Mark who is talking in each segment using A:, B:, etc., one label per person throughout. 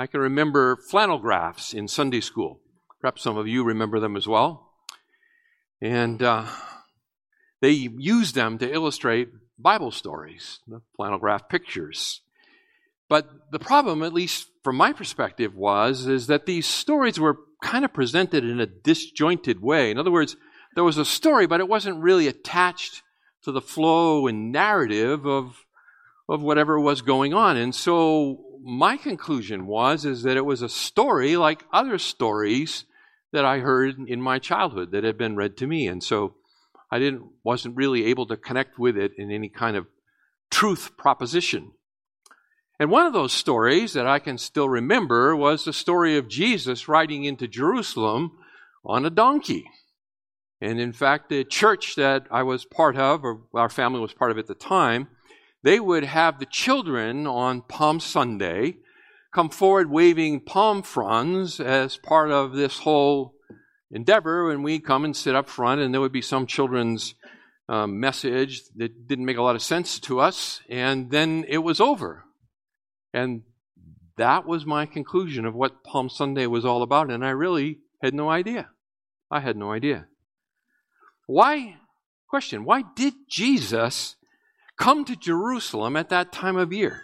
A: I can remember flannel graphs in Sunday school. Perhaps some of you remember them as well. And uh, they used them to illustrate Bible stories, the flannel graph pictures. But the problem, at least from my perspective, was is that these stories were kind of presented in a disjointed way. In other words, there was a story, but it wasn't really attached to the flow and narrative of of whatever was going on. And so my conclusion was is that it was a story like other stories that I heard in my childhood that had been read to me. And so I didn't wasn't really able to connect with it in any kind of truth proposition. And one of those stories that I can still remember was the story of Jesus riding into Jerusalem on a donkey. And in fact, the church that I was part of, or our family was part of at the time, they would have the children on Palm Sunday come forward waving palm fronds as part of this whole endeavor, and we'd come and sit up front, and there would be some children's um, message that didn't make a lot of sense to us, and then it was over. And that was my conclusion of what Palm Sunday was all about, and I really had no idea. I had no idea. Why, question, why did Jesus come to Jerusalem at that time of year.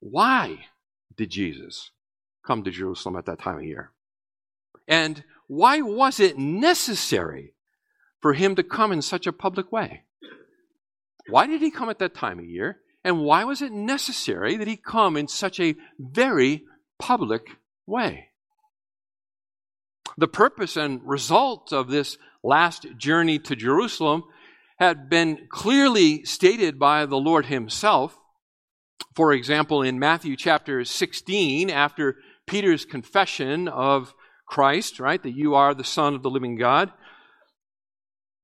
A: Why did Jesus come to Jerusalem at that time of year? And why was it necessary for him to come in such a public way? Why did he come at that time of year? And why was it necessary that he come in such a very public way? The purpose and result of this last journey to Jerusalem had been clearly stated by the Lord Himself. For example, in Matthew chapter 16, after Peter's confession of Christ, right, that you are the Son of the living God,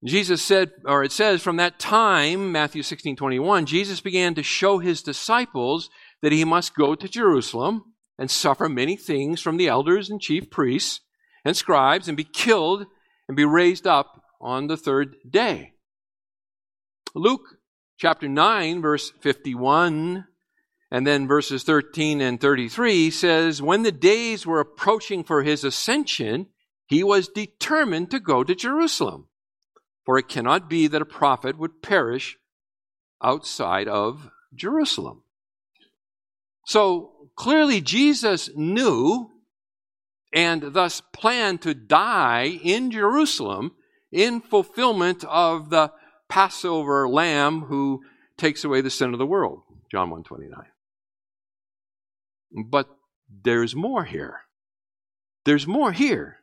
A: Jesus said, or it says, from that time, Matthew 16, 21, Jesus began to show his disciples that he must go to Jerusalem and suffer many things from the elders and chief priests and scribes and be killed and be raised up on the third day. Luke chapter 9, verse 51, and then verses 13 and 33 says, When the days were approaching for his ascension, he was determined to go to Jerusalem. For it cannot be that a prophet would perish outside of Jerusalem. So clearly, Jesus knew and thus planned to die in Jerusalem in fulfillment of the Passover lamb who takes away the sin of the world. John 129. But there's more here. There's more here.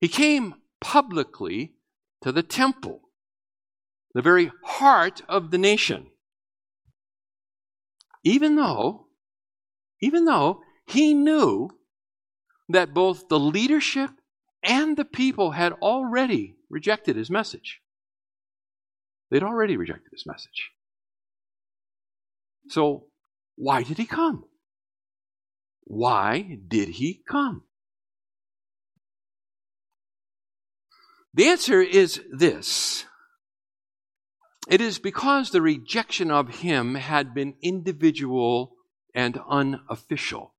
A: He came publicly to the temple, the very heart of the nation. Even though, even though he knew that both the leadership and the people had already rejected his message. They'd already rejected his message. So, why did he come? Why did he come? The answer is this it is because the rejection of him had been individual and unofficial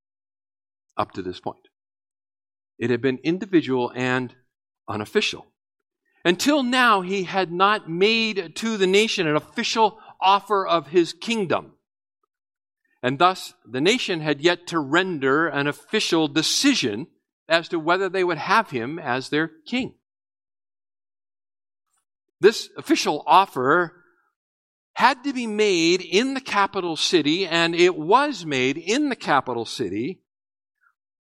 A: up to this point. It had been individual and unofficial. Until now, he had not made to the nation an official offer of his kingdom. And thus, the nation had yet to render an official decision as to whether they would have him as their king. This official offer had to be made in the capital city, and it was made in the capital city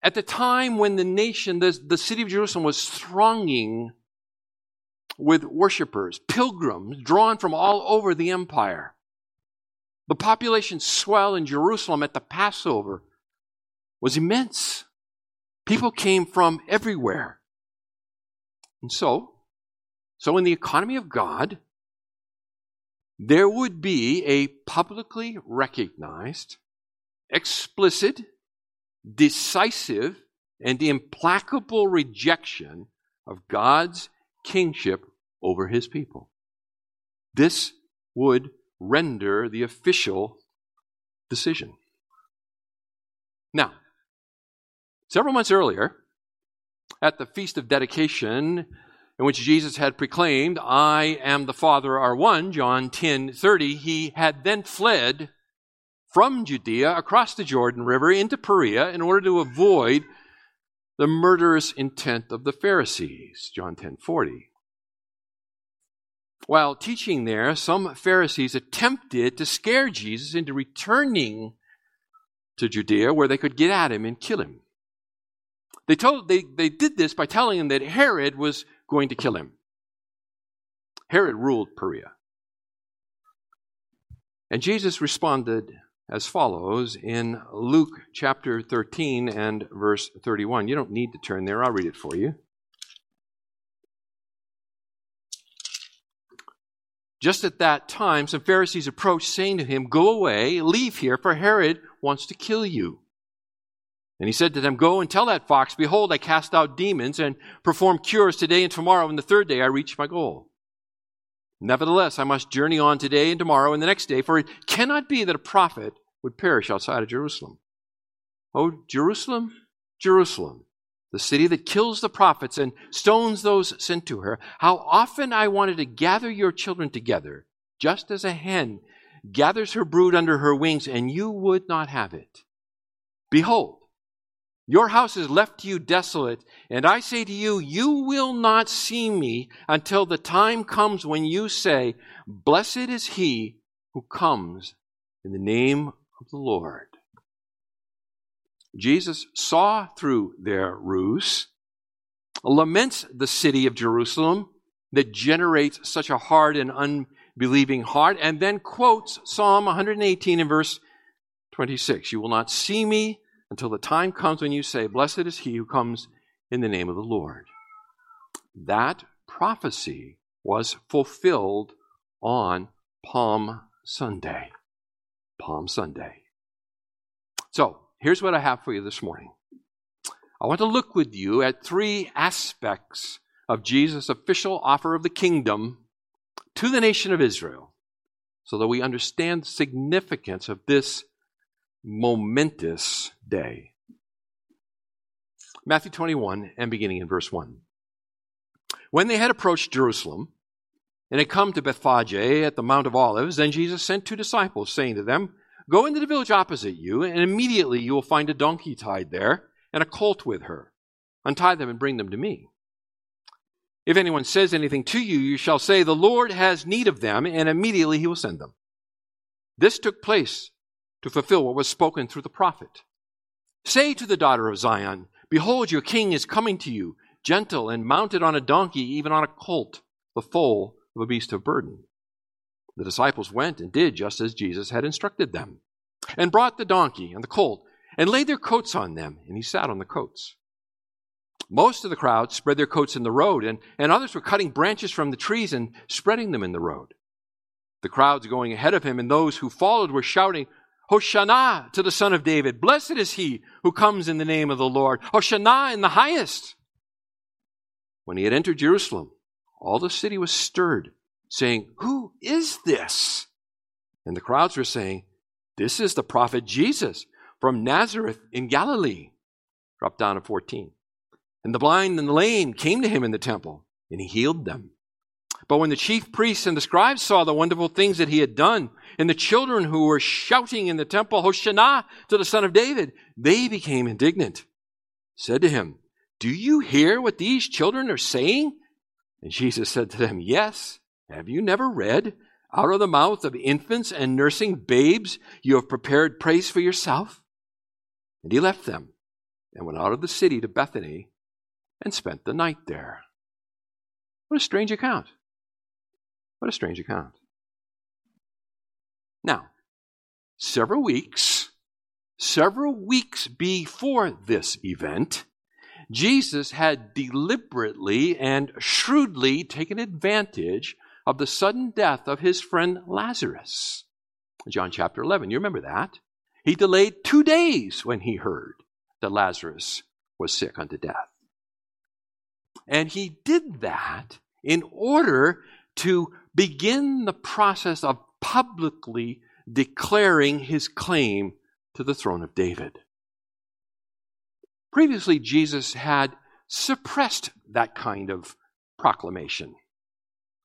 A: at the time when the nation, the, the city of Jerusalem, was thronging with worshippers, pilgrims drawn from all over the empire. The population swell in Jerusalem at the Passover was immense. People came from everywhere. And so, so in the economy of God, there would be a publicly recognized, explicit, decisive, and implacable rejection of God's kingship over his people. This would render the official decision. Now, several months earlier, at the Feast of Dedication, in which Jesus had proclaimed, I am the Father are one, John 10 30, he had then fled from Judea across the Jordan River into Perea in order to avoid the murderous intent of the Pharisees, John 10 40. While teaching there, some Pharisees attempted to scare Jesus into returning to Judea where they could get at him and kill him. They, told, they, they did this by telling him that Herod was going to kill him. Herod ruled Perea. And Jesus responded as follows in Luke chapter 13 and verse 31. You don't need to turn there, I'll read it for you. Just at that time, some Pharisees approached, saying to him, Go away, leave here, for Herod wants to kill you. And he said to them, Go and tell that fox, Behold, I cast out demons and perform cures today and tomorrow, and the third day I reach my goal. Nevertheless, I must journey on today and tomorrow and the next day, for it cannot be that a prophet would perish outside of Jerusalem. Oh, Jerusalem, Jerusalem, the city that kills the prophets and stones those sent to her, how often I wanted to gather your children together, just as a hen gathers her brood under her wings, and you would not have it. Behold, your house is left to you desolate, and I say to you, you will not see me until the time comes when you say, Blessed is he who comes in the name of the Lord. Jesus saw through their ruse, laments the city of Jerusalem that generates such a hard and unbelieving heart, and then quotes Psalm 118 in verse 26 You will not see me until the time comes when you say, Blessed is he who comes in the name of the Lord. That prophecy was fulfilled on Palm Sunday. Palm Sunday. So, here's what I have for you this morning. I want to look with you at three aspects of Jesus' official offer of the kingdom to the nation of Israel so that we understand the significance of this momentous day. Matthew 21 and beginning in verse 1. When they had approached Jerusalem and had come to Bethphage at the Mount of Olives, then Jesus sent two disciples, saying to them, Go into the village opposite you, and immediately you will find a donkey tied there and a colt with her. Untie them and bring them to me. If anyone says anything to you, you shall say, The Lord has need of them, and immediately he will send them. This took place to fulfill what was spoken through the prophet. Say to the daughter of Zion, Behold, your king is coming to you, gentle and mounted on a donkey, even on a colt, the foal of a beast of burden. The disciples went and did just as Jesus had instructed them, and brought the donkey and the colt, and laid their coats on them, and he sat on the coats. Most of the crowd spread their coats in the road, and, and others were cutting branches from the trees and spreading them in the road. The crowds going ahead of him and those who followed were shouting, Hosanna to the Son of David. Blessed is he who comes in the name of the Lord. Hosanna in the highest. When he had entered Jerusalem, all the city was stirred, saying, Who is this? And the crowds were saying, This is the prophet Jesus from Nazareth in Galilee. Drop down to 14. And the blind and the lame came to him in the temple, and he healed them. But when the chief priests and the scribes saw the wonderful things that he had done, and the children who were shouting in the temple, Hosanna to the Son of David, they became indignant, said to him, Do you hear what these children are saying? And Jesus said to them, Yes. Have you never read? Out of the mouth of infants and nursing babes, you have prepared praise for yourself. And he left them and went out of the city to Bethany and spent the night there. What a strange account. What a strange account. Now, several weeks, several weeks before this event, Jesus had deliberately and shrewdly taken advantage of the sudden death of his friend Lazarus. John chapter 11, you remember that? He delayed two days when he heard that Lazarus was sick unto death. And he did that in order to begin the process of publicly declaring his claim to the throne of David. Previously, Jesus had suppressed that kind of proclamation.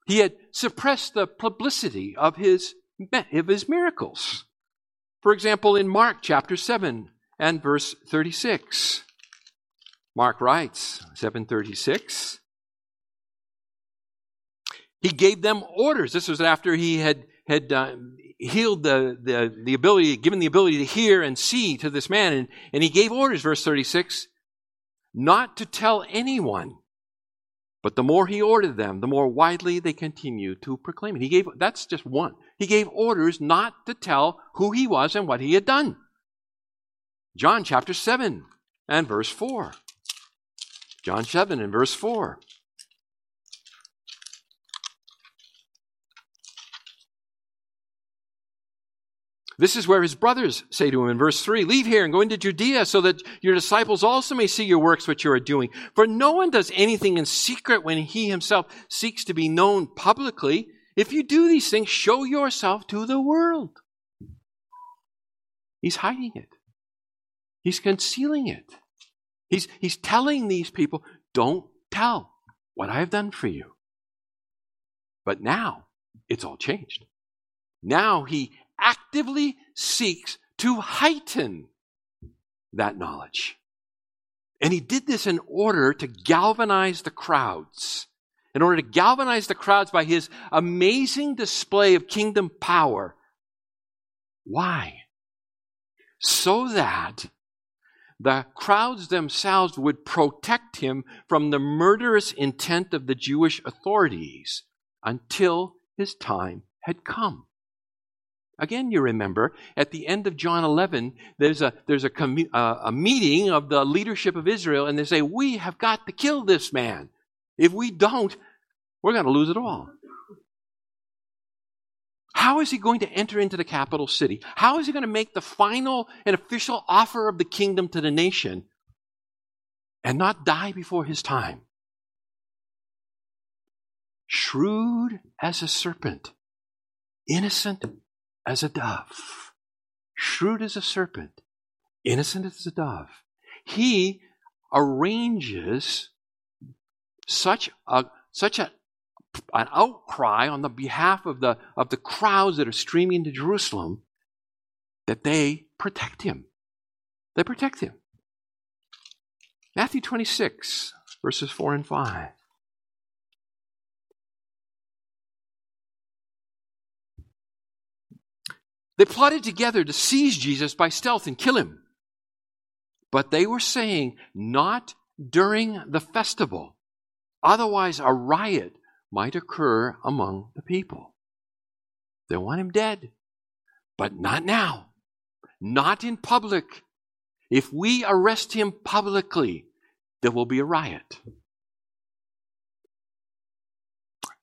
A: He had suppressed the publicity of his, of his miracles. For example, in Mark chapter 7 and verse 36, Mark writes, 736, he gave them orders. This was after he had, had uh, healed the, the, the ability, given the ability to hear and see to this man. And, and he gave orders, verse 36, not to tell anyone. But the more he ordered them, the more widely they continued to proclaim it. He gave, that's just one. He gave orders not to tell who he was and what he had done. John chapter 7 and verse 4. John 7 and verse 4. This is where his brothers say to him in verse 3 Leave here and go into Judea so that your disciples also may see your works which you are doing. For no one does anything in secret when he himself seeks to be known publicly. If you do these things, show yourself to the world. He's hiding it, he's concealing it. He's, he's telling these people, Don't tell what I have done for you. But now it's all changed. Now he actively seeks to heighten that knowledge. And he did this in order to galvanize the crowds. In order to galvanize the crowds by his amazing display of kingdom power. Why? So that the crowds themselves would protect him from the murderous intent of the Jewish authorities until his time had come. Again, you remember, at the end of John 11, there's a, there's a, commu- uh, a meeting of the leadership of Israel, and they say, We have got to kill this man. If we don't, we're going to lose it all. How is he going to enter into the capital city? How is he going to make the final and official offer of the kingdom to the nation and not die before his time? Shrewd as a serpent, innocent as a dove, shrewd as a serpent, innocent as a dove. He arranges such a such a an outcry on the behalf of the of the crowds that are streaming to Jerusalem that they protect him. They protect him. Matthew 26, verses 4 and 5. They plotted together to seize Jesus by stealth and kill him. But they were saying, not during the festival. Otherwise, a riot might occur among the people. They want him dead, but not now. Not in public. If we arrest him publicly, there will be a riot.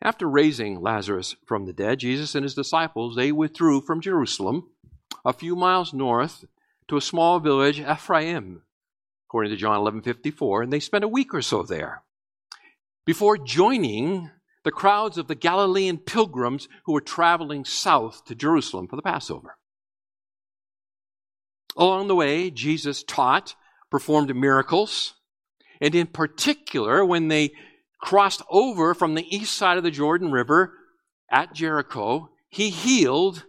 A: After raising Lazarus from the dead, Jesus and his disciples, they withdrew from Jerusalem a few miles north to a small village, Ephraim, according to John 11:54, and they spent a week or so there before joining the crowds of the Galilean pilgrims who were traveling south to Jerusalem for the Passover. Along the way, Jesus taught, performed miracles, and in particular, when they crossed over from the east side of the Jordan River at Jericho, he healed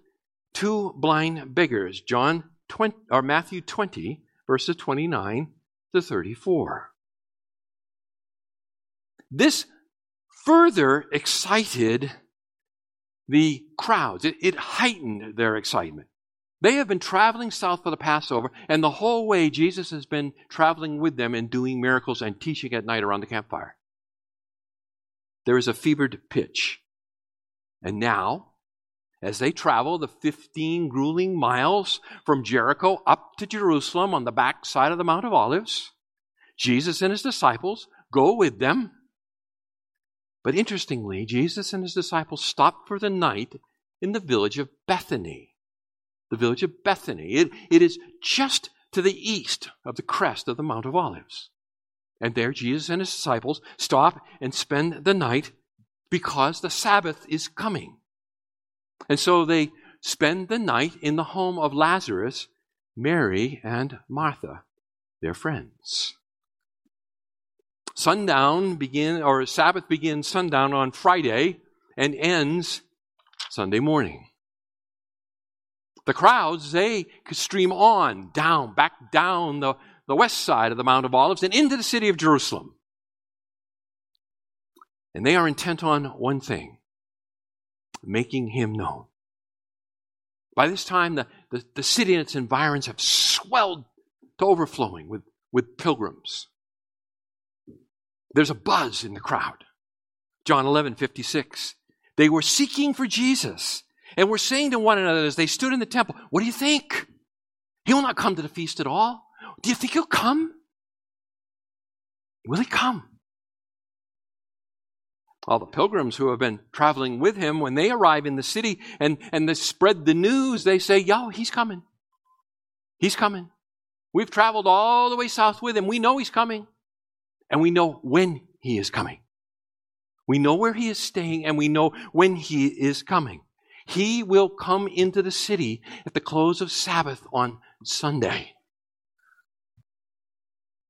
A: two blind beggars, John 20, or Matthew 20, verses 29 to 34. This further excited the crowds. It, it, heightened their excitement. They have been traveling south for the Passover, and the whole way Jesus has been traveling with them and doing miracles and teaching at night around the campfire there is a fevered pitch. And now, as they travel the 15 grueling miles from Jericho up to Jerusalem on the back side of the Mount of Olives, Jesus and his disciples go with them. But interestingly, Jesus and his disciples stop for the night in the village of Bethany. The village of Bethany. It, it is just to the east of the crest of the Mount of Olives. And there Jesus and his disciples stop and spend the night because the Sabbath is coming. And so they spend the night in the home of Lazarus, Mary, and Martha, their friends. Sundown begin or Sabbath begins sundown on Friday and ends Sunday morning. The crowds, they stream on, down, back down the, the west side of the Mount of Olives and into the city of Jerusalem. And they are intent on one thing making him known. By this time, the, the, the city and its environs have swelled to overflowing with, with pilgrims. There's a buzz in the crowd. John 11, 56. They were seeking for Jesus and were saying to one another as they stood in the temple, What do you think? He will not come to the feast at all. Do you think he'll come? Will he come? All the pilgrims who have been traveling with him, when they arrive in the city and, and they spread the news, they say, Yo, he's coming. He's coming. We've traveled all the way south with him. We know he's coming. And we know when he is coming. We know where he is staying and we know when he is coming. He will come into the city at the close of Sabbath on Sunday.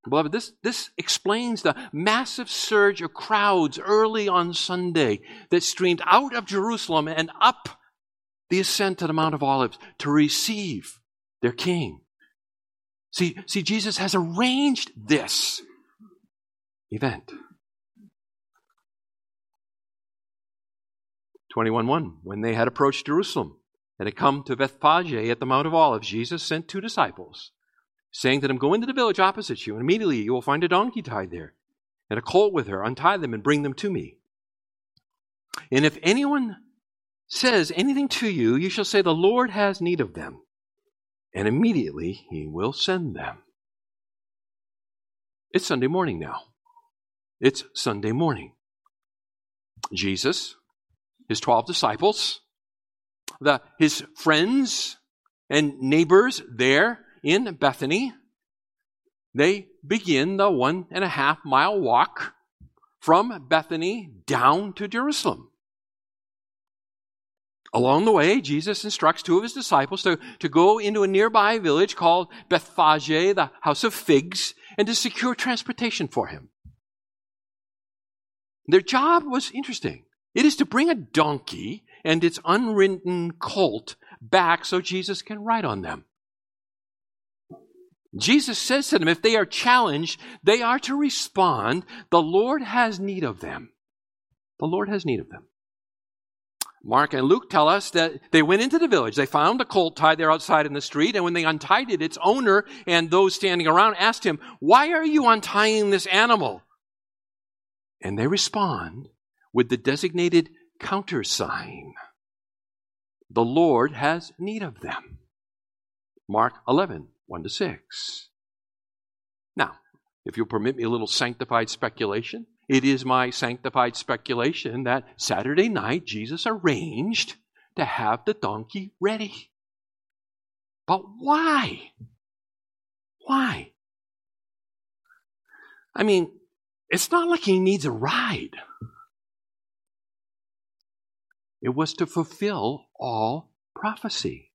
A: Beloved, this, this explains the massive surge of crowds early on Sunday that streamed out of Jerusalem and up the ascent to the Mount of Olives to receive their king. See, see, Jesus has arranged this event. 21.1 When they had approached Jerusalem and had come to Bethphage at the Mount of Olives, Jesus sent two disciples saying to them, Go into the village opposite you, and immediately you will find a donkey tied there, and a colt with her. Untie them and bring them to me. And if anyone says anything to you, you shall say, The Lord has need of them, and immediately he will send them. It's Sunday morning now. It's Sunday morning. Jesus, his 12 disciples, the, his friends and neighbors there in Bethany, they begin the one and a half mile walk from Bethany down to Jerusalem. Along the way, Jesus instructs two of his disciples to, to go into a nearby village called Bethphage, the house of figs, and to secure transportation for him. Their job was interesting. It is to bring a donkey and its unridden colt back so Jesus can ride on them. Jesus says to them, if they are challenged, they are to respond, the Lord has need of them. The Lord has need of them. Mark and Luke tell us that they went into the village. They found a colt tied there outside in the street, and when they untied it, its owner and those standing around asked him, Why are you untying this animal? And they respond with the designated countersign The Lord has need of them. Mark 11, 1 to 6. Now, if you'll permit me a little sanctified speculation, it is my sanctified speculation that Saturday night Jesus arranged to have the donkey ready. But why? Why? I mean, it's not like he needs a ride. It was to fulfill all prophecy.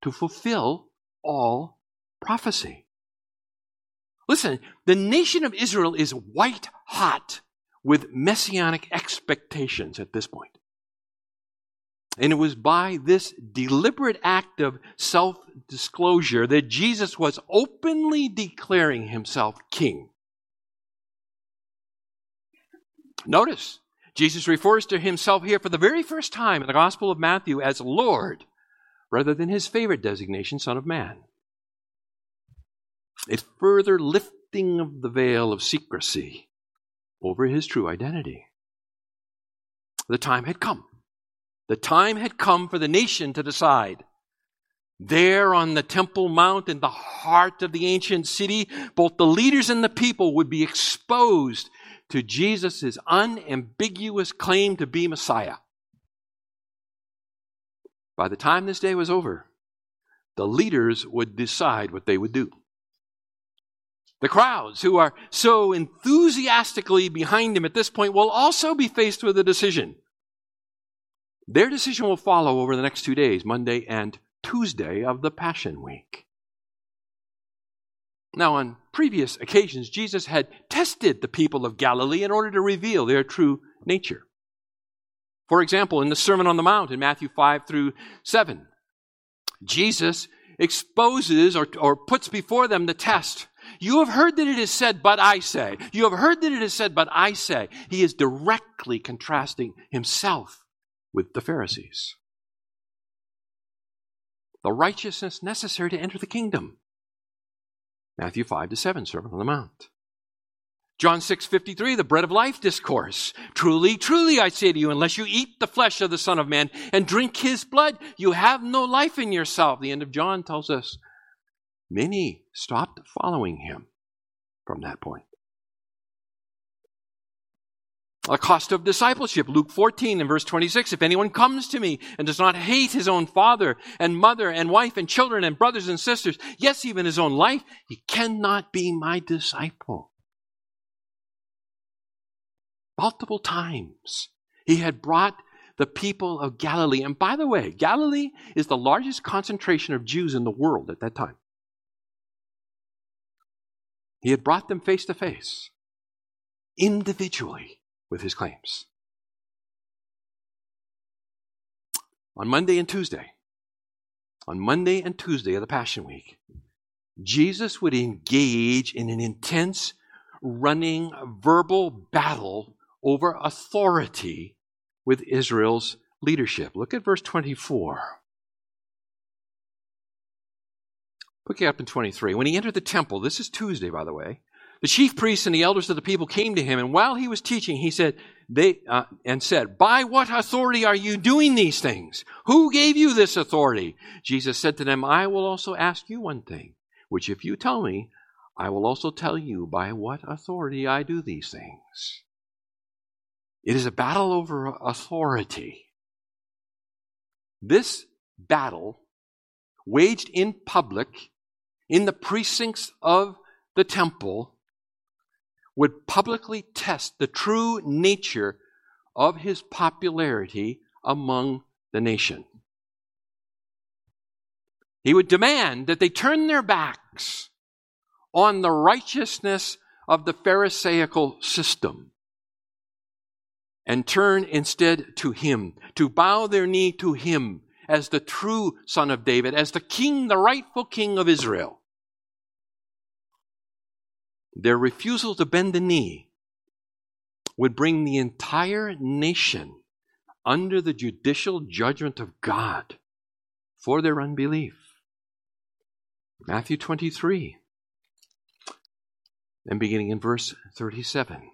A: To fulfill all prophecy. Listen, the nation of Israel is white hot with messianic expectations at this point. And it was by this deliberate act of self disclosure that Jesus was openly declaring himself king. Notice, Jesus refers to himself here for the very first time in the Gospel of Matthew as Lord, rather than his favorite designation, Son of Man a further lifting of the veil of secrecy over his true identity. The time had come. The time had come for the nation to decide There on the Temple Mount in the heart of the ancient city, both the leaders and the people would be exposed to Jesus' unambiguous claim to be Messiah. By the time this day was over, the leaders would decide what they would do. The crowds who are so enthusiastically behind him at this point will also be faced with a decision. Their decision will follow over the next two days, Monday and Tuesday of the Passion Week. Now, on previous occasions, Jesus had tested the people of Galilee in order to reveal their true nature. For example, in the Sermon on the Mount in Matthew 5 through 7, Jesus exposes or, or puts before them the test. You have heard that it is said, but I say. You have heard that it is said, but I say. He is directly contrasting himself with the Pharisees. The righteousness necessary to enter the kingdom. Matthew 5 to 7, Sermon on the Mount. John 6, 53, the bread of life discourse. Truly, truly, I say to you, unless you eat the flesh of the Son of Man and drink his blood, you have no life in yourself. The end of John tells us many stopped following him from that point. A cost of discipleship. Luke 14 and verse 26. If anyone comes to me and does not hate his own father and mother and wife and children and brothers and sisters, yes, even his own life, he cannot be my disciple multiple times. He had brought the people of Galilee. And by the way, Galilee is the largest concentration of Jews in the world at that time. He had brought them face to face, individually, with his claims. On Monday and Tuesday, on Monday and Tuesday of the Passion Week, Jesus would engage in an intense, running verbal battle over authority with Israel's leadership. Look at verse 24. Look up in 23. When he entered the temple, this is Tuesday, by the way, the chief priests and the elders of the people came to him, and while he was teaching, he said, they, uh, and said, By what authority are you doing these things? Who gave you this authority? Jesus said to them, I will also ask you one thing, which if you tell me, I will also tell you by what authority I do these things. It is a battle over authority. This battle, waged in public in the precincts of the temple, would publicly test the true nature of his popularity among the nation. He would demand that they turn their backs on the righteousness of the Pharisaical system and turn instead to Him, to bow their knee to Him as the true Son of David, as the King, the rightful King of Israel. Their refusal to bend the knee would bring the entire nation under the judicial judgment of God for their unbelief. Matthew 23, and beginning in verse 37.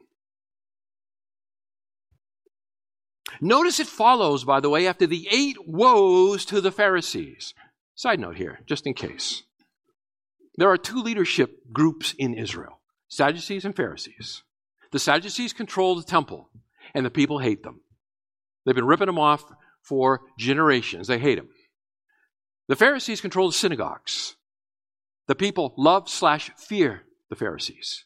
A: Notice it follows, by the way, after the eight woes to the Pharisees. Side note here, just in case. There are two leadership groups in Israel Sadducees and Pharisees. The Sadducees control the temple, and the people hate them. They've been ripping them off for generations. They hate them. The Pharisees control the synagogues. The people love slash fear the Pharisees.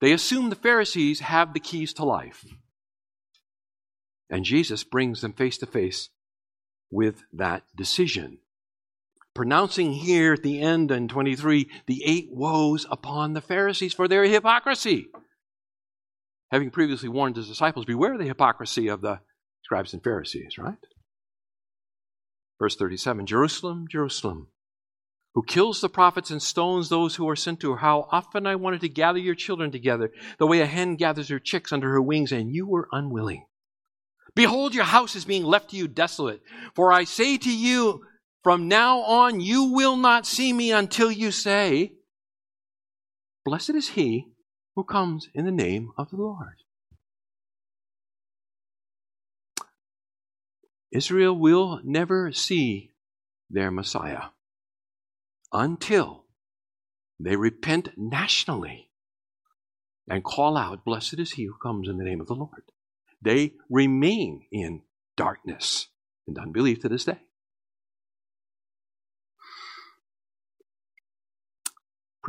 A: They assume the Pharisees have the keys to life. And Jesus brings them face to face with that decision. Pronouncing here at the end in 23 the eight woes upon the Pharisees for their hypocrisy. Having previously warned his disciples, beware the hypocrisy of the scribes and Pharisees, right? Verse 37 Jerusalem, Jerusalem, who kills the prophets and stones those who are sent to her. How often I wanted to gather your children together, the way a hen gathers her chicks under her wings, and you were unwilling. Behold, your house is being left to you desolate. For I say to you, from now on you will not see me until you say, Blessed is he who comes in the name of the Lord. Israel will never see their Messiah. until they repent nationally and call out, Blessed is he who comes in the name of the Lord. They remain in darkness and unbelief to this day.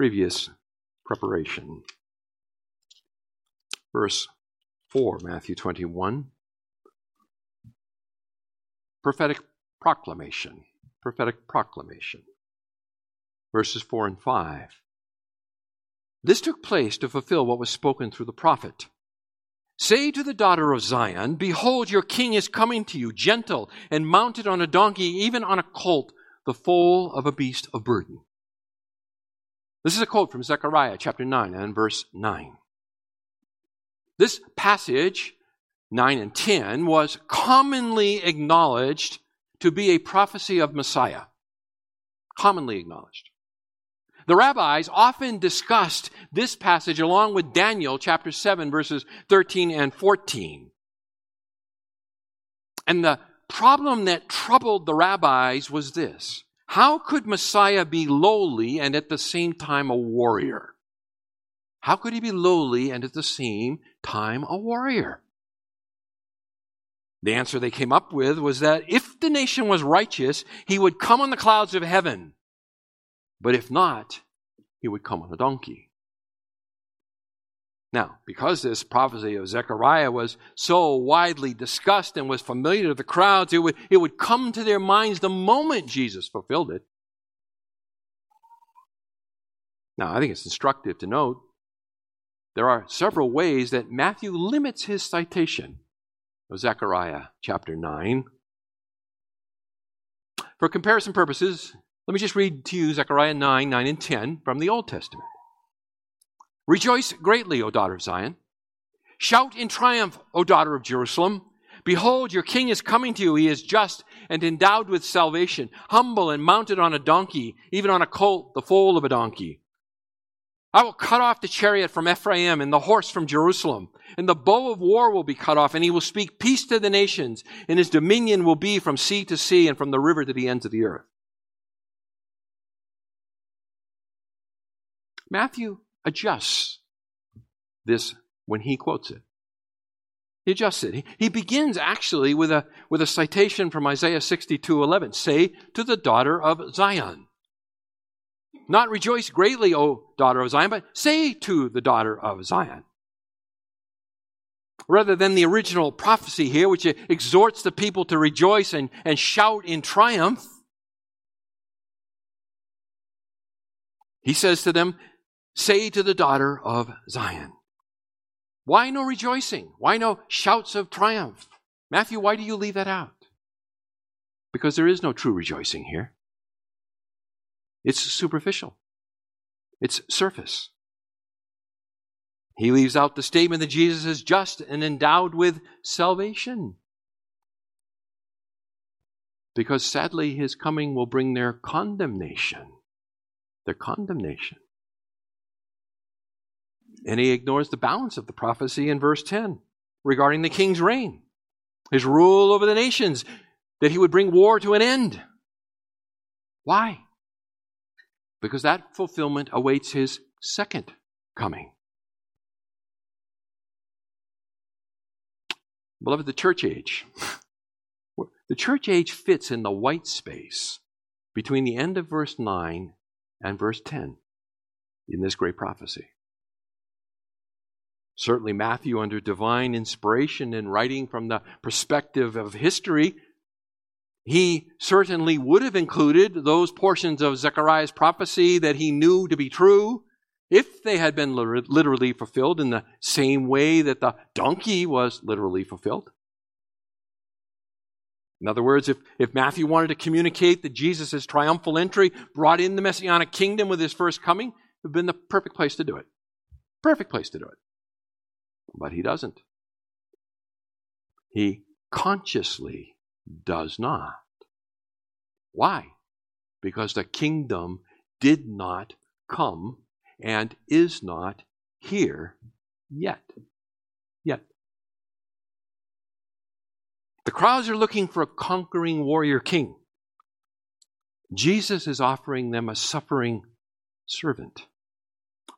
A: Previous preparation. Verse 4, Matthew 21. Prophetic proclamation. Prophetic proclamation. Verses 4 and 5. This took place to fulfill what was spoken through the prophet. Say to the daughter of Zion, Behold, your king is coming to you, gentle and mounted on a donkey, even on a colt, the foal of a beast of burden. This is a quote from Zechariah chapter 9 and verse 9. This passage, 9 and 10, was commonly acknowledged to be a prophecy of Messiah. Commonly acknowledged. The rabbis often discussed this passage along with Daniel chapter 7 verses 13 and 14. And the problem that troubled the rabbis was this. How could Messiah be lowly and at the same time a warrior? How could he be lowly and at the same time a warrior? The answer they came up with was that if the nation was righteous, he would come on the clouds of heaven. But if not, he would come on a donkey. Now, because this prophecy of Zechariah was so widely discussed and was familiar to the crowds, it would, it would come to their minds the moment Jesus fulfilled it. Now, I think it's instructive to note there are several ways that Matthew limits his citation of Zechariah chapter 9. For comparison purposes, let me just read to you Zechariah 9, 9, and 10 from the Old Testament. Rejoice greatly, O daughter of Zion. Shout in triumph, O daughter of Jerusalem. Behold, your king is coming to you. He is just and endowed with salvation, humble and mounted on a donkey, even on a colt, the foal of a donkey. I will cut off the chariot from Ephraim and the horse from Jerusalem, and the bow of war will be cut off, and he will speak peace to the nations, and his dominion will be from sea to sea and from the river to the ends of the earth. Matthew adjusts this when he quotes it. He adjusts it. He begins actually with a, with a citation from Isaiah 62 11. Say to the daughter of Zion. Not rejoice greatly, O daughter of Zion, but say to the daughter of Zion. Rather than the original prophecy here, which exhorts the people to rejoice and, and shout in triumph, he says to them, Say to the daughter of Zion. Why no rejoicing? Why no shouts of triumph? Matthew, why do you leave that out? Because there is no true rejoicing here. It's superficial, it's surface. He leaves out the statement that Jesus is just and endowed with salvation. Because sadly, his coming will bring their condemnation. Their condemnation. And he ignores the balance of the prophecy in verse 10 regarding the king's reign, his rule over the nations, that he would bring war to an end. Why? Because that fulfillment awaits his second coming. Beloved, the church age. The church age fits in the white space between the end of verse 9 and verse 10 in this great prophecy. Certainly, Matthew, under divine inspiration and writing from the perspective of history, he certainly would have included those portions of Zechariah's prophecy that he knew to be true if they had been literally fulfilled in the same way that the donkey was literally fulfilled. In other words, if, if Matthew wanted to communicate that Jesus' triumphal entry brought in the messianic kingdom with his first coming, it would have been the perfect place to do it. Perfect place to do it. But he doesn't. He consciously does not. Why? Because the kingdom did not come and is not here yet. Yet. The crowds are looking for a conquering warrior king. Jesus is offering them a suffering servant,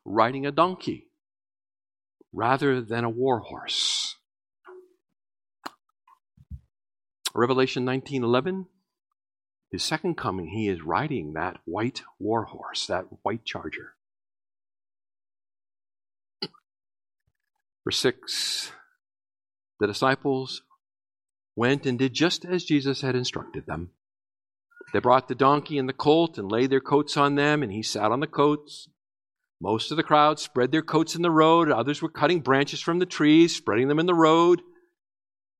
A: riding a donkey rather than a war horse. Revelation 19:11 his second coming he is riding that white war horse that white charger Verse 6 The disciples went and did just as Jesus had instructed them. They brought the donkey and the colt and laid their coats on them, and he sat on the coats. Most of the crowd spread their coats in the road. Others were cutting branches from the trees, spreading them in the road.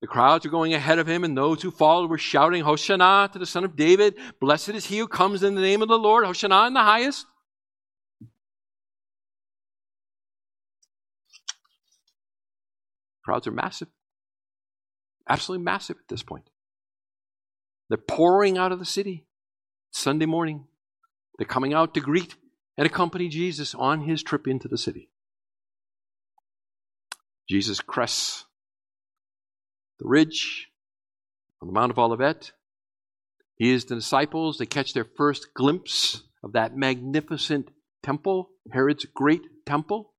A: The crowds were going ahead of him, and those who followed were shouting, Hosanna to the Son of David. Blessed is he who comes in the name of the Lord. Hosanna in the highest. Crowds are massive. Absolutely massive at this point. They're pouring out of the city Sunday morning. They're coming out to greet and accompany Jesus on his trip into the city. Jesus crests the ridge on the Mount of Olivet. He is the disciples. They catch their first glimpse of that magnificent temple, Herod's great temple,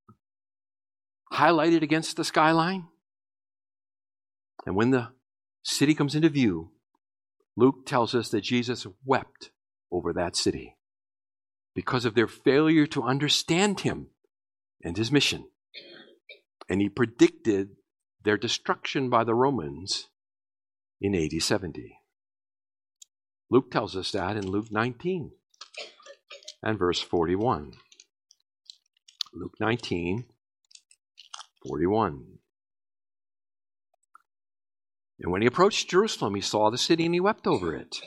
A: highlighted against the skyline. And when the city comes into view, Luke tells us that Jesus wept over that city because of their failure to understand him and his mission. And he predicted their destruction by the Romans in AD 70. Luke tells us that in Luke 19 and verse 41. Luke 19, 41. And when he approached Jerusalem, he saw the city and he wept over it,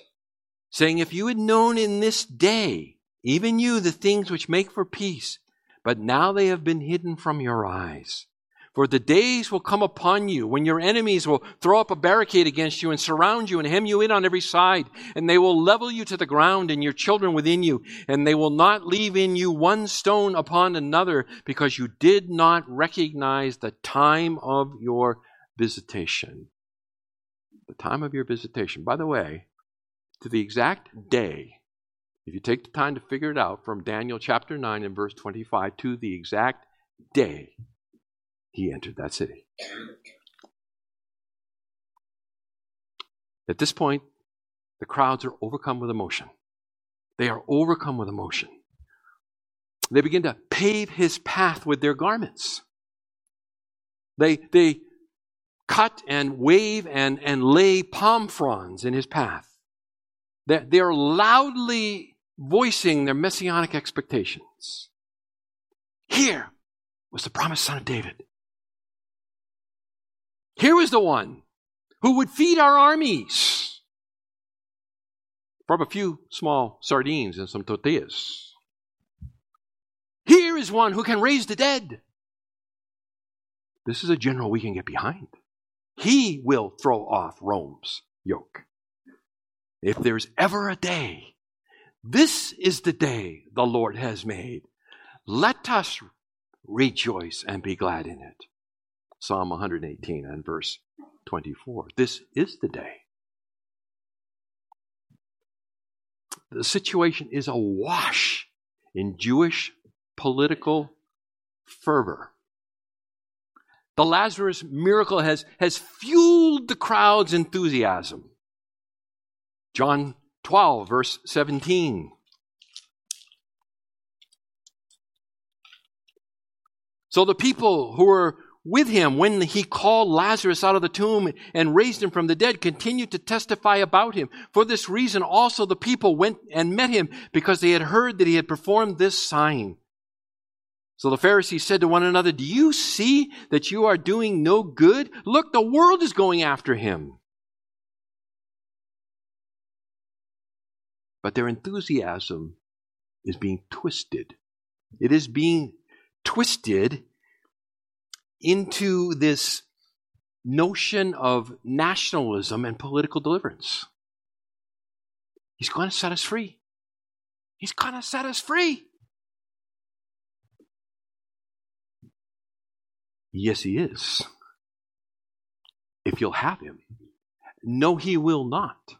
A: saying, If you had known in this day, even you, the things which make for peace, but now they have been hidden from your eyes. For the days will come upon you when your enemies will throw up a barricade against you and surround you and hem you in on every side, and they will level you to the ground and your children within you, and they will not leave in you one stone upon another, because you did not recognize the time of your visitation the time of your visitation. By the way, to the exact day, if you take the time to figure it out from Daniel chapter 9 and verse 25 to the exact day he entered that city. At this point, the crowds are overcome with emotion. They are overcome with emotion. They begin to pave his path with their garments. They, they cut and wave and, and lay palm fronds in his path. They're, they're loudly voicing their messianic expectations. Here was the promised son of David. Here was the one who would feed our armies from a few small sardines and some tortillas. Here is one who can raise the dead. This is a general we can get behind. He will throw off Rome's yoke. If there's ever a day, this is the day the Lord has made. Let us rejoice and be glad in it. Psalm 118 and verse 24. This is the day. The situation is awash in Jewish political fervor. The Lazarus miracle has, has fueled the crowd's enthusiasm. John 12, verse 17. So the people who were with him when he called Lazarus out of the tomb and raised him from the dead continued to testify about him. For this reason also the people went and met him because they had heard that he had performed this sign. So the Pharisees said to one another, Do you see that you are doing no good? Look, the world is going after him. But their enthusiasm is being twisted. It is being twisted into this notion of nationalism and political deliverance. He's going to set us free. He's going to set us free. Yes, he is. If you'll have him. No, he will not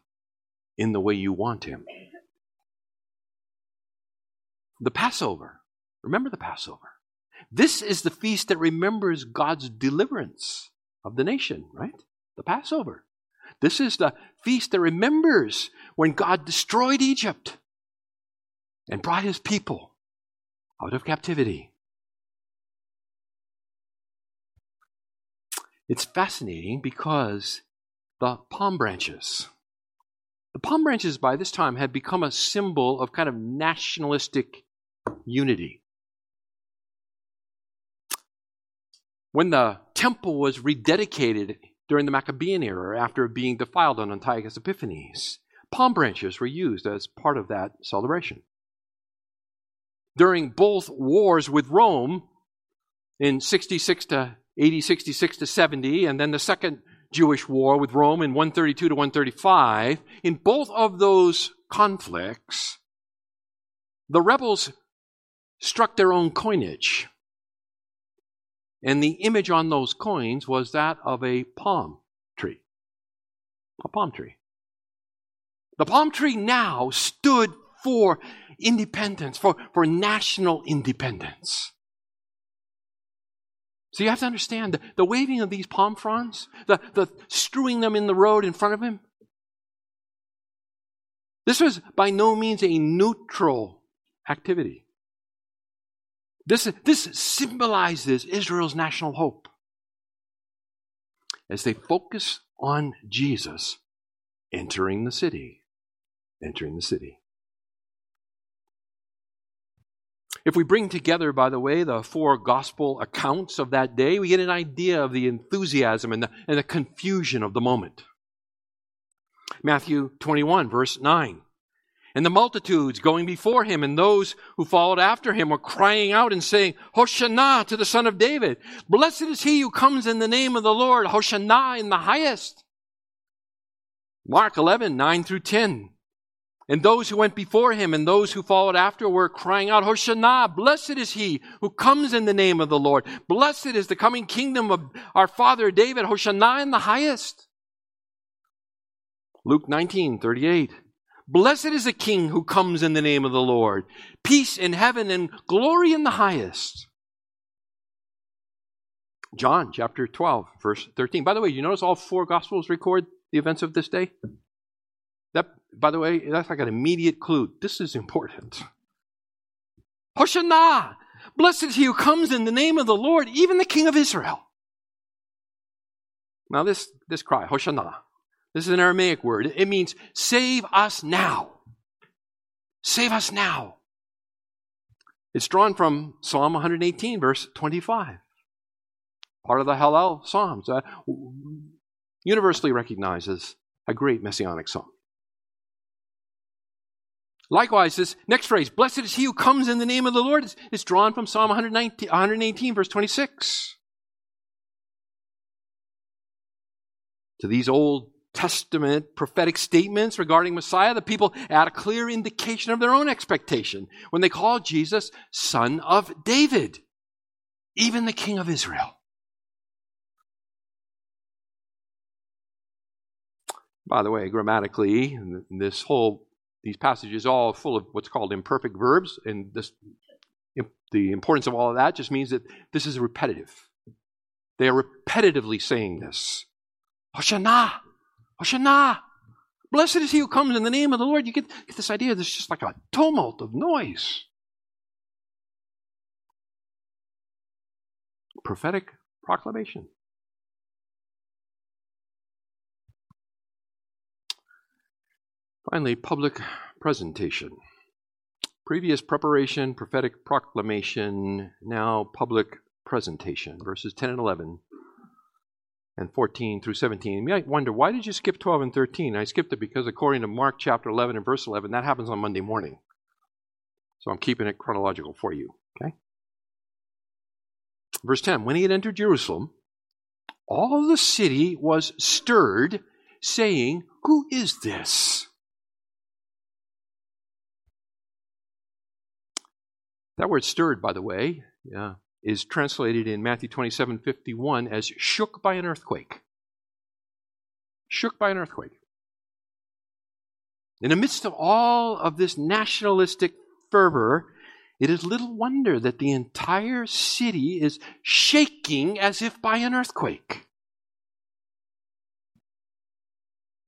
A: in the way you want him. The Passover. Remember the Passover. This is the feast that remembers God's deliverance of the nation, right? The Passover. This is the feast that remembers when God destroyed Egypt and brought his people out of captivity. It's fascinating because the palm branches, the palm branches by this time had become a symbol of kind of nationalistic unity. When the temple was rededicated during the Maccabean era after being defiled on Antiochus Epiphanes, palm branches were used as part of that celebration. During both wars with Rome in 66 to 80, 66 to 70, and then the second Jewish war with Rome in 132 to 135, in both of those conflicts, the rebels struck their own coinage. And the image on those coins was that of a palm tree. A palm tree. The palm tree now stood for independence, for, for national independence. So you have to understand the, the waving of these palm fronds, the, the strewing them in the road in front of him. This was by no means a neutral activity. This, this symbolizes Israel's national hope. As they focus on Jesus entering the city, entering the city. If we bring together, by the way, the four gospel accounts of that day, we get an idea of the enthusiasm and the, and the confusion of the moment. Matthew 21, verse 9. And the multitudes going before him and those who followed after him were crying out and saying, Hosanna to the Son of David. Blessed is he who comes in the name of the Lord. Hosanna in the highest. Mark 11, 9 through 10. And those who went before him and those who followed after were crying out, Hosanna, blessed is he who comes in the name of the Lord. Blessed is the coming kingdom of our father David. Hosanna in the highest. Luke 19, 38. Blessed is the King who comes in the name of the Lord. Peace in heaven and glory in the highest. John chapter 12, verse 13. By the way, you notice all four Gospels record the events of this day? That, by the way, that's like an immediate clue. This is important. Hosanna! Blessed is he who comes in the name of the Lord, even the King of Israel. Now, this, this cry, Hosanna, this is an Aramaic word. It means save us now. Save us now. It's drawn from Psalm 118, verse 25. Part of the Hallel Psalms, uh, universally recognized as a great messianic psalm. Likewise, this next phrase, blessed is he who comes in the name of the Lord, is, is drawn from Psalm 119, 118, verse 26. To these Old Testament prophetic statements regarding Messiah, the people add a clear indication of their own expectation when they call Jesus Son of David, even the King of Israel. By the way, grammatically, this whole these passages all full of what's called imperfect verbs, and this, the importance of all of that just means that this is repetitive. They are repetitively saying this. Hosanna! Hosanna! Blessed is he who comes in the name of the Lord. You get, get this idea, there's just like a tumult of noise. Prophetic proclamation. Finally, public presentation. Previous preparation, prophetic proclamation, now public presentation. Verses 10 and 11 and 14 through 17. You might wonder, why did you skip 12 and 13? I skipped it because according to Mark chapter 11 and verse 11, that happens on Monday morning. So I'm keeping it chronological for you, okay? Verse 10 When he had entered Jerusalem, all the city was stirred, saying, Who is this? That word stirred, by the way, yeah, is translated in Matthew 27 51 as shook by an earthquake. Shook by an earthquake. In the midst of all of this nationalistic fervor, it is little wonder that the entire city is shaking as if by an earthquake.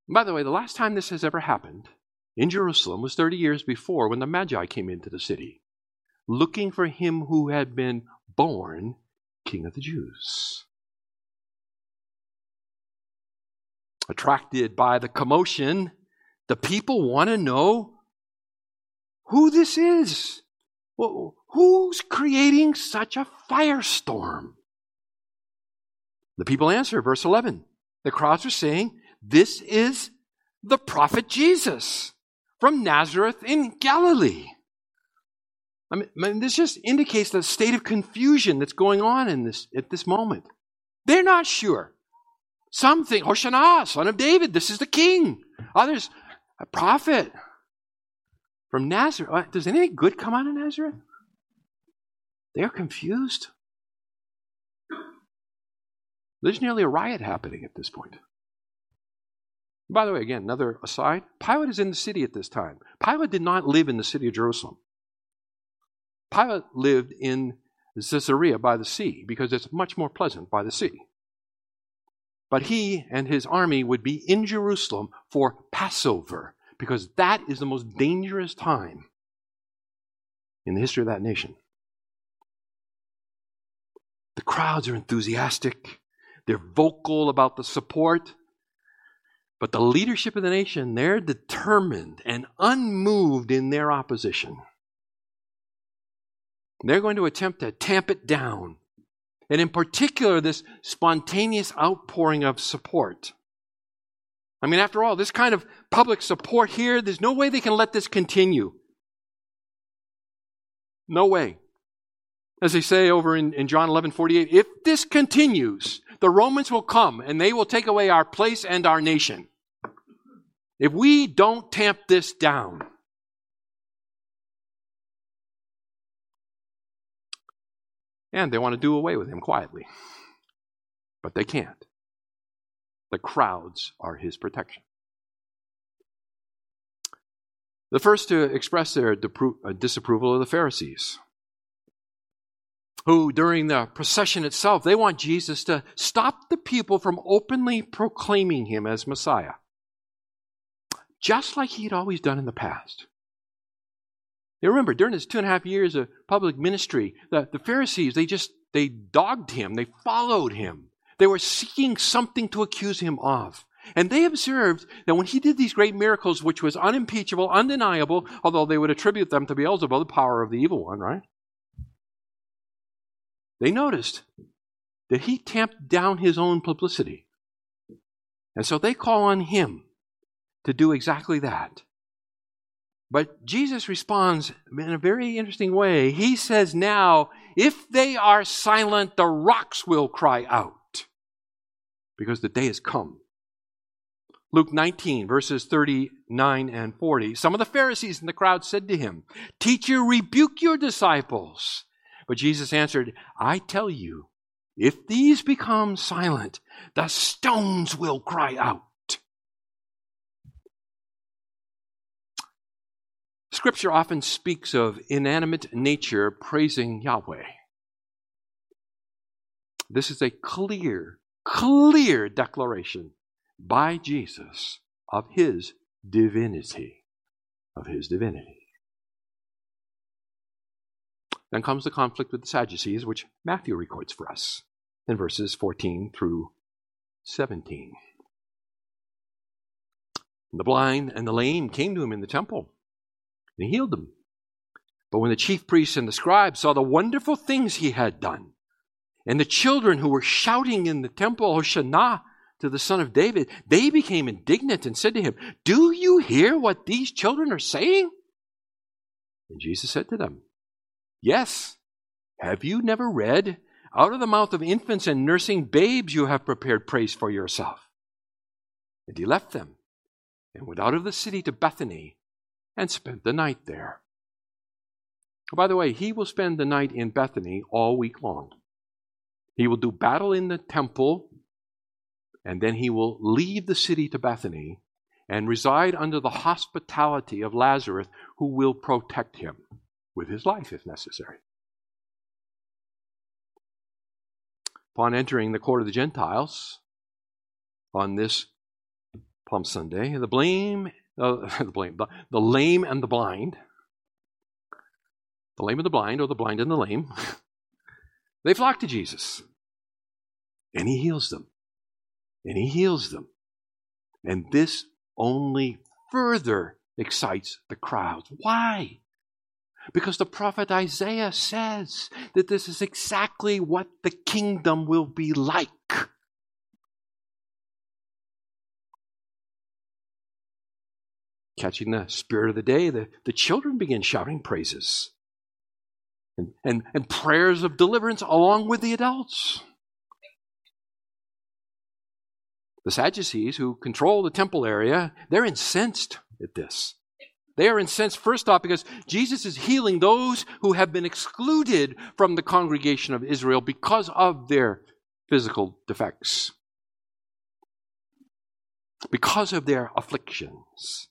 A: By the way, the last time this has ever happened in Jerusalem was 30 years before when the Magi came into the city, looking for him who had been born King of the Jews. Attracted by the commotion, the people want to know who this is. Who's creating such a firestorm? The people answer, verse 11. The crowds are saying, This is the prophet Jesus from Nazareth in Galilee. I mean, this just indicates the state of confusion that's going on in this, at this moment. They're not sure. Some think, Hosanna, son of David, this is the king. Others, a prophet from Nazareth. Uh, does anything good come out of Nazareth? They're confused. There's nearly a riot happening at this point. By the way, again, another aside Pilate is in the city at this time. Pilate did not live in the city of Jerusalem. Pilate lived in Caesarea by the sea because it's much more pleasant by the sea. But he and his army would be in Jerusalem for Passover because that is the most dangerous time in the history of that nation. The crowds are enthusiastic, they're vocal about the support. But the leadership of the nation, they're determined and unmoved in their opposition. They're going to attempt to tamp it down. And in particular, this spontaneous outpouring of support. I mean, after all, this kind of public support here, there's no way they can let this continue. No way. As they say over in, in John 11 48, if this continues, the Romans will come and they will take away our place and our nation. If we don't tamp this down, and they want to do away with him quietly, but they can't. The crowds are his protection. The first to express their uh, disapproval are the Pharisees, who, during the procession itself, they want Jesus to stop the people from openly proclaiming him as Messiah, just like he had always done in the past. You remember, during his two and a half years of public ministry, the, the Pharisees, they just, they dogged him, they followed him. They were seeking something to accuse him of. And they observed that when he did these great miracles, which was unimpeachable, undeniable, although they would attribute them to Beelzebub, the power of the evil one, right? They noticed that he tamped down his own publicity. And so they call on him to do exactly that. But Jesus responds in a very interesting way. He says, Now, if they are silent, the rocks will cry out because the day has come. Luke 19, verses 39 and 40. Some of the Pharisees in the crowd said to him, Teacher, rebuke your disciples. But Jesus answered, I tell you, if these become silent, the stones will cry out. Scripture often speaks of inanimate nature praising Yahweh. This is a clear clear declaration by Jesus of his divinity. Of his divinity. Then comes the conflict with the Sadducees, which Matthew records for us in verses 14 through 17. The blind and the lame came to him in the temple, and he healed them. But when the chief priests and the scribes saw the wonderful things he had done, and the children who were shouting in the temple, Hosanna to the Son of David, they became indignant and said to him, Do you hear what these children are saying? And Jesus said to them, Yes. Have you never read, Out of the mouth of infants and nursing babes you have prepared praise for yourself? And he left them and went out of the city to Bethany and spent the night there. Oh, by the way, he will spend the night in Bethany all week long. He will do battle in the temple, and then he will leave the city to Bethany and reside under the hospitality of Lazarus, who will protect him. with his life if necessary. Upon entering the court of the Gentiles on this Palm Sunday, the blame, the, the lame and the blind, the lame and the blind, or the blind and the lame, they flock to Jesus. And he heals them. And he heals them. And this only further excites the crowds. Why? Because the prophet Isaiah says that this is exactly what the kingdom will be like. Catching the spirit of the day, the, the children begin shouting praises and, and, and prayers of deliverance along with the adults. The Sadducees, who control the temple area, they're incensed at this. They are incensed, first off, because Jesus is healing those who have been excluded from the congregation of Israel because of their physical defects, because of their afflictions.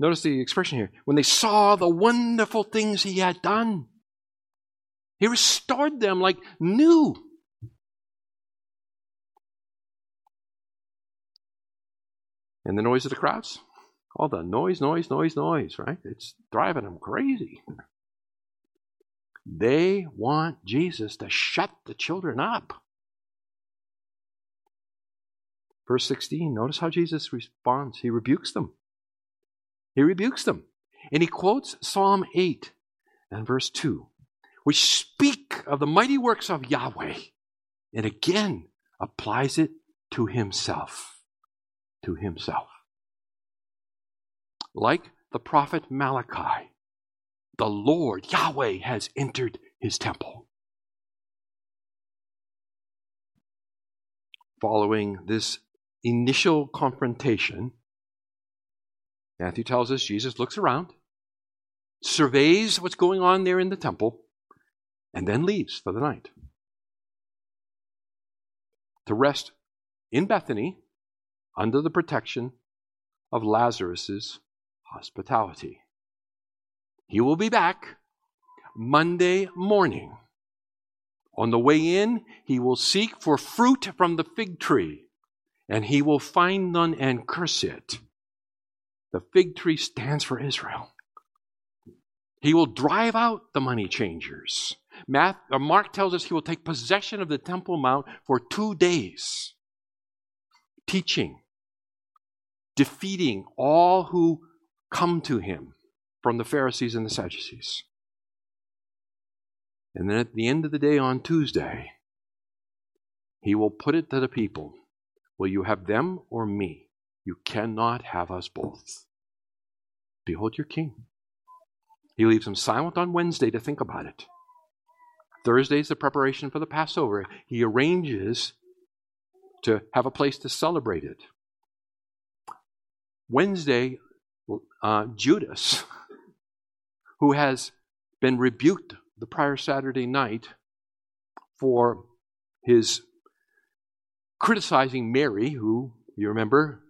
A: Notice the expression here. When they saw the wonderful things he had done, he restored them like new. And the noise of the crowds? All the noise, noise, noise, noise, right? It's driving them crazy. They want Jesus to shut the children up. Verse 16, notice how Jesus responds. He rebukes them. He rebukes them. And he quotes Psalm 8 and verse 2, which speak of the mighty works of Yahweh, and again applies it to himself. To himself. Like the prophet Malachi, the Lord, Yahweh, has entered his temple. Following this initial confrontation, Matthew tells us Jesus looks around, surveys what's going on there in the temple, and then leaves for the night to rest in Bethany under the protection of Lazarus's hospitality. He will be back Monday morning. On the way in, he will seek for fruit from the fig tree, and he will find none and curse it. The fig tree stands for Israel. He will drive out the money changers. Uh, Mark tells us he will take possession of the Temple Mount for two days, teaching, defeating all who come to him from the Pharisees and the Sadducees. And then at the end of the day on Tuesday, he will put it to the people Will you have them or me? You cannot have us both. Behold your king. He leaves them silent on Wednesday to think about it. Thursday is the preparation for the Passover. He arranges to have a place to celebrate it. Wednesday, uh, Judas, who has been rebuked the prior Saturday night for his criticizing Mary, who, you remember,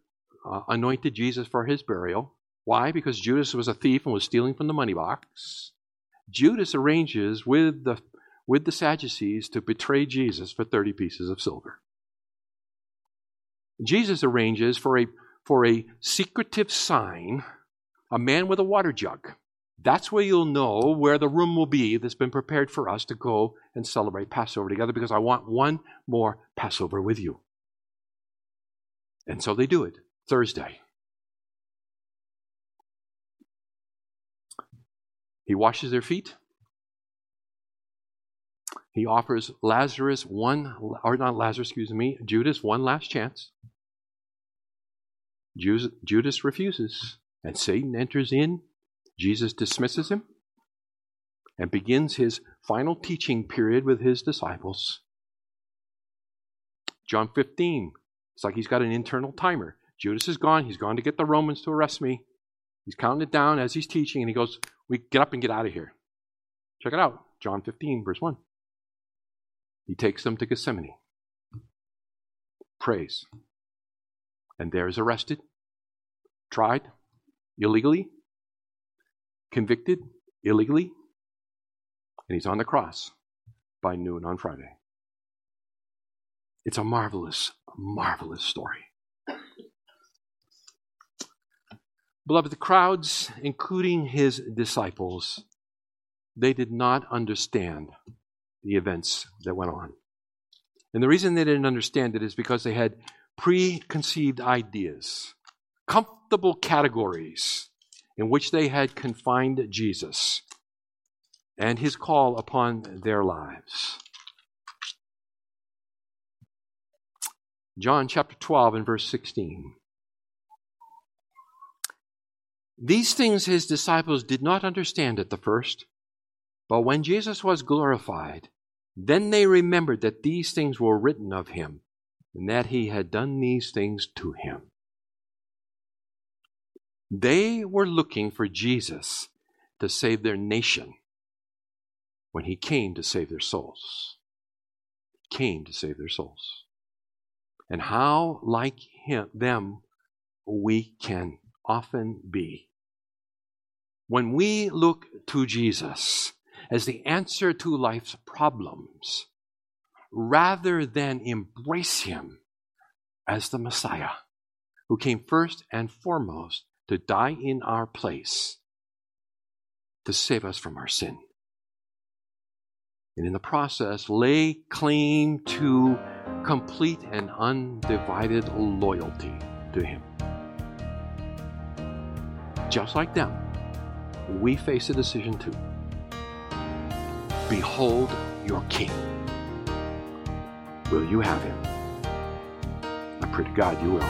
A: uh, anointed Jesus for his burial. Why? Because Judas was a thief and was stealing from the money box. Judas arranges with the, with the Sadducees to betray Jesus for 30 pieces of silver. Jesus arranges for a, for a secretive sign a man with a water jug. That's where you'll know where the room will be that's been prepared for us to go and celebrate Passover together because I want one more Passover with you. And so they do it Thursday. He washes their feet. He offers Lazarus one, or not Lazarus, excuse me, Judas one last chance. Judas refuses. And Satan enters in. Jesus dismisses him and begins his final teaching period with his disciples. John 15, it's like he's got an internal timer. Judas is gone. He's gone to get the Romans to arrest me. He's counting it down as he's teaching, and he goes, We get up and get out of here. Check it out. John 15, verse 1. He takes them to Gethsemane, prays, and there is arrested, tried, illegally, convicted, illegally, and he's on the cross by noon on Friday. It's a marvelous, marvelous story. Beloved, the crowds, including his disciples, they did not understand the events that went on. And the reason they didn't understand it is because they had preconceived ideas, comfortable categories in which they had confined Jesus and his call upon their lives. John chapter 12 and verse 16. These things his disciples did not understand at the first, but when Jesus was glorified, then they remembered that these things were written of him, and that he had done these things to him. They were looking for Jesus to save their nation when he came to save their souls. Came to save their souls. And how like him them we can often be. When we look to Jesus as the answer to life's problems, rather than embrace him as the Messiah, who came first and foremost to die in our place to save us from our sin. And in the process, lay claim to complete and undivided loyalty to Him. Just like them, we face a decision too. Behold your King. Will you have Him? I pray to God you will.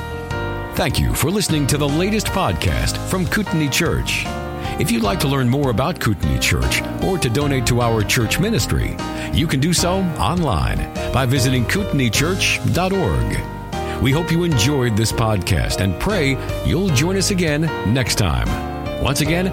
B: Thank you for listening to the latest podcast from Kootenai Church. If you'd like to learn more about Kootenai Church or to donate to our church ministry, you can do so online by visiting kootenaichurch.org. We hope you enjoyed this podcast and pray you'll join us again next time. Once again,